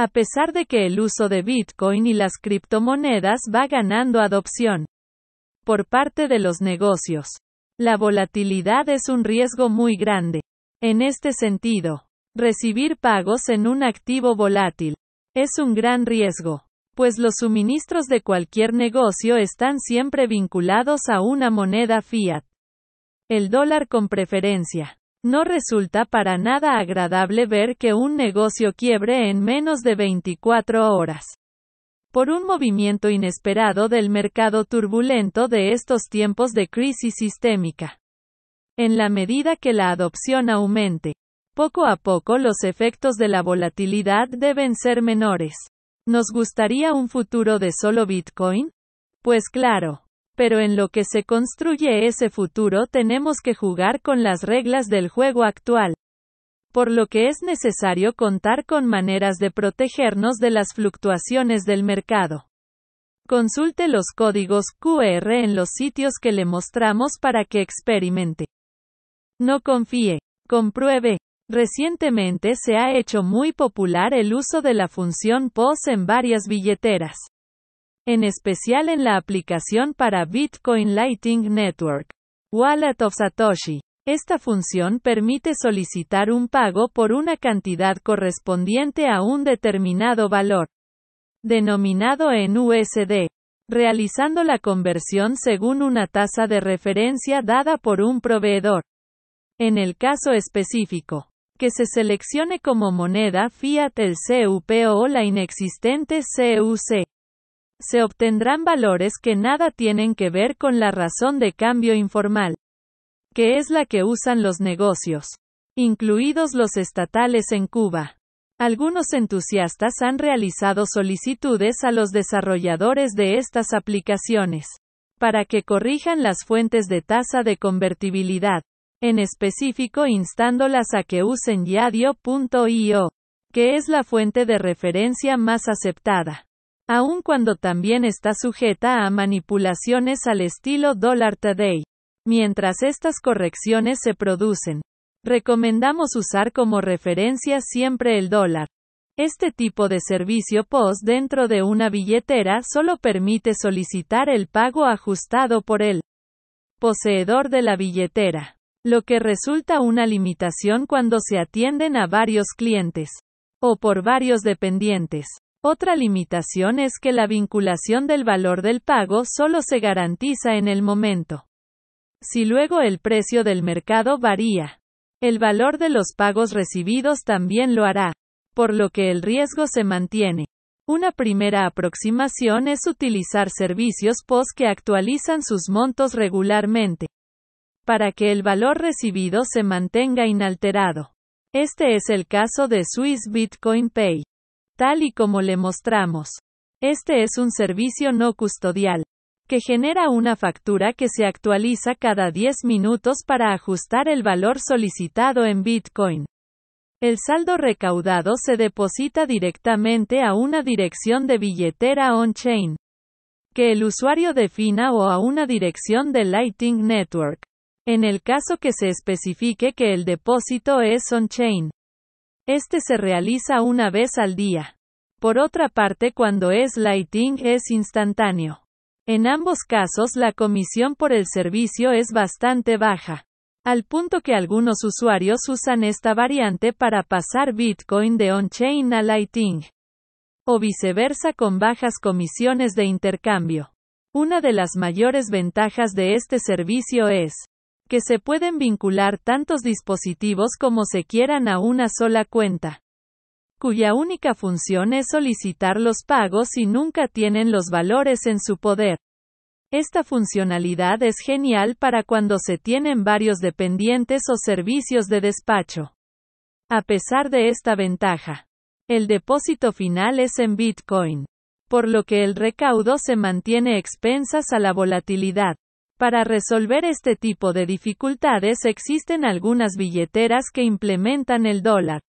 A pesar de que el uso de Bitcoin y las criptomonedas va ganando adopción por parte de los negocios, la volatilidad es un riesgo muy grande. En este sentido, recibir pagos en un activo volátil es un gran riesgo, pues los suministros de cualquier negocio están siempre vinculados a una moneda fiat. El dólar con preferencia. No resulta para nada agradable ver que un negocio quiebre en menos de 24 horas por un movimiento inesperado del mercado turbulento de estos tiempos de crisis sistémica. En la medida que la adopción aumente, poco a poco los efectos de la volatilidad deben ser menores. ¿Nos gustaría un futuro de solo Bitcoin? Pues claro. Pero en lo que se construye ese futuro tenemos que jugar con las reglas del juego actual por lo que es necesario contar con maneras de protegernos de las fluctuaciones del mercado. Consulte los códigos QR en los sitios que le mostramos para que experimente. No confíe, compruebe. Recientemente se ha hecho muy popular el uso de la función POS en varias billeteras. En especial en la aplicación para Bitcoin Lightning Network. Wallet of Satoshi. Esta función permite solicitar un pago por una cantidad correspondiente a un determinado valor, denominado en USD, realizando la conversión según una tasa de referencia dada por un proveedor. En el caso específico, que se seleccione como moneda fiat el CUP o la inexistente CUC. Se obtendrán valores que nada tienen que ver con la razón de cambio informal que es la que usan los negocios, incluidos los estatales en Cuba. Algunos entusiastas han realizado solicitudes a los desarrolladores de estas aplicaciones para que corrijan las fuentes de tasa de convertibilidad, en específico instándolas a que usen yadio.io, que es la fuente de referencia más aceptada, aun cuando también está sujeta a manipulaciones al estilo Dollar Today. Mientras estas correcciones se producen, recomendamos usar como referencia siempre el dólar. Este tipo de servicio POS dentro de una billetera solo permite solicitar el pago ajustado por el poseedor de la billetera, lo que resulta una limitación cuando se atienden a varios clientes o por varios dependientes. Otra limitación es que la vinculación del valor del pago solo se garantiza en el momento si luego el precio del mercado varía, el valor de los pagos recibidos también lo hará, por lo que el riesgo se mantiene. Una primera aproximación es utilizar servicios POS que actualizan sus montos regularmente, para que el valor recibido se mantenga inalterado. Este es el caso de Swiss Bitcoin Pay. Tal y como le mostramos. Este es un servicio no custodial que genera una factura que se actualiza cada 10 minutos para ajustar el valor solicitado en Bitcoin. El saldo recaudado se deposita directamente a una dirección de billetera on-chain que el usuario defina o a una dirección de Lightning Network. En el caso que se especifique que el depósito es on-chain. Este se realiza una vez al día. Por otra parte, cuando es Lightning es instantáneo. En ambos casos la comisión por el servicio es bastante baja, al punto que algunos usuarios usan esta variante para pasar Bitcoin de on-chain a Lightning, o viceversa con bajas comisiones de intercambio. Una de las mayores ventajas de este servicio es que se pueden vincular tantos dispositivos como se quieran a una sola cuenta cuya única función es solicitar los pagos y nunca tienen los valores en su poder. Esta funcionalidad es genial para cuando se tienen varios dependientes o servicios de despacho. A pesar de esta ventaja, el depósito final es en Bitcoin, por lo que el recaudo se mantiene expensas a la volatilidad. Para resolver este tipo de dificultades existen algunas billeteras que implementan el dólar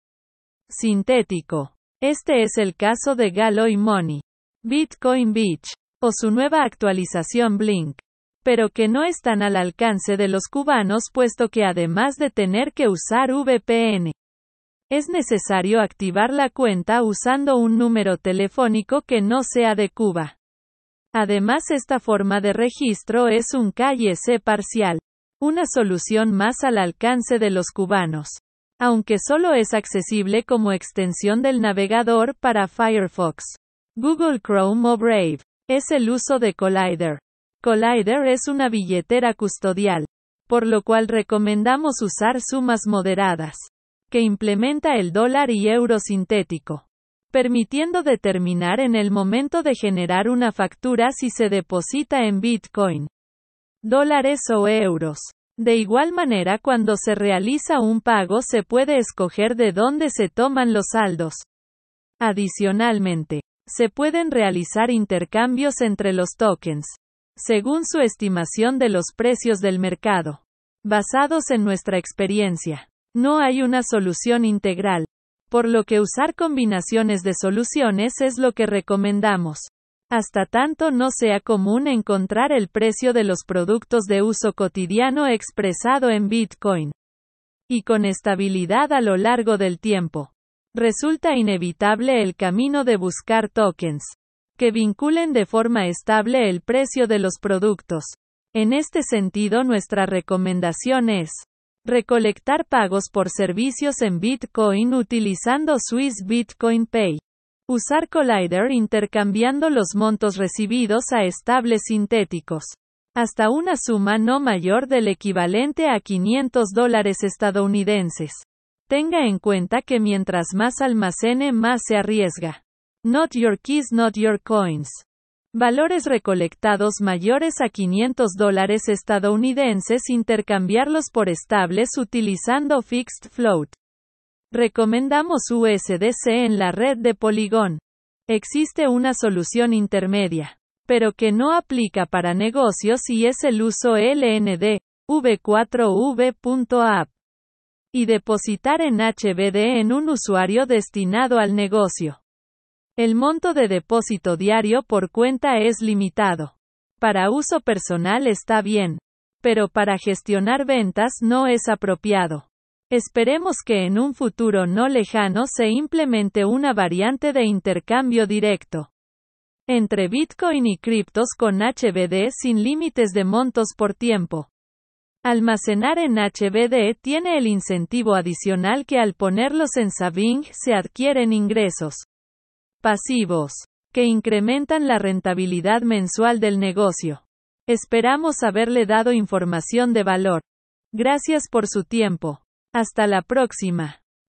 sintético. Este es el caso de Galloy Money. Bitcoin Beach, o su nueva actualización Blink. Pero que no están al alcance de los cubanos puesto que además de tener que usar VPN, es necesario activar la cuenta usando un número telefónico que no sea de Cuba. Además esta forma de registro es un KYC parcial, una solución más al alcance de los cubanos. Aunque solo es accesible como extensión del navegador para Firefox, Google Chrome o Brave, es el uso de Collider. Collider es una billetera custodial, por lo cual recomendamos usar sumas moderadas que implementa el dólar y euro sintético, permitiendo determinar en el momento de generar una factura si se deposita en Bitcoin, dólares o euros. De igual manera cuando se realiza un pago se puede escoger de dónde se toman los saldos. Adicionalmente, se pueden realizar intercambios entre los tokens, según su estimación de los precios del mercado, basados en nuestra experiencia. No hay una solución integral, por lo que usar combinaciones de soluciones es lo que recomendamos. Hasta tanto no sea común encontrar el precio de los productos de uso cotidiano expresado en Bitcoin. Y con estabilidad a lo largo del tiempo. Resulta inevitable el camino de buscar tokens que vinculen de forma estable el precio de los productos. En este sentido nuestra recomendación es Recolectar pagos por servicios en Bitcoin utilizando Swiss Bitcoin Pay. Usar Collider intercambiando los montos recibidos a estables sintéticos. Hasta una suma no mayor del equivalente a 500 dólares estadounidenses. Tenga en cuenta que mientras más almacene más se arriesga. Not your keys, not your coins. Valores recolectados mayores a 500 dólares estadounidenses intercambiarlos por estables utilizando Fixed Float. Recomendamos USDC en la red de Polygon. Existe una solución intermedia, pero que no aplica para negocios y es el uso LND, v4v.app. Y depositar en HBD en un usuario destinado al negocio. El monto de depósito diario por cuenta es limitado. Para uso personal está bien, pero para gestionar ventas no es apropiado. Esperemos que en un futuro no lejano se implemente una variante de intercambio directo entre Bitcoin y criptos con HBD sin límites de montos por tiempo. Almacenar en HBD tiene el incentivo adicional que al ponerlos en Saving se adquieren ingresos pasivos, que incrementan la rentabilidad mensual del negocio. Esperamos haberle dado información de valor. Gracias por su tiempo. Hasta la próxima.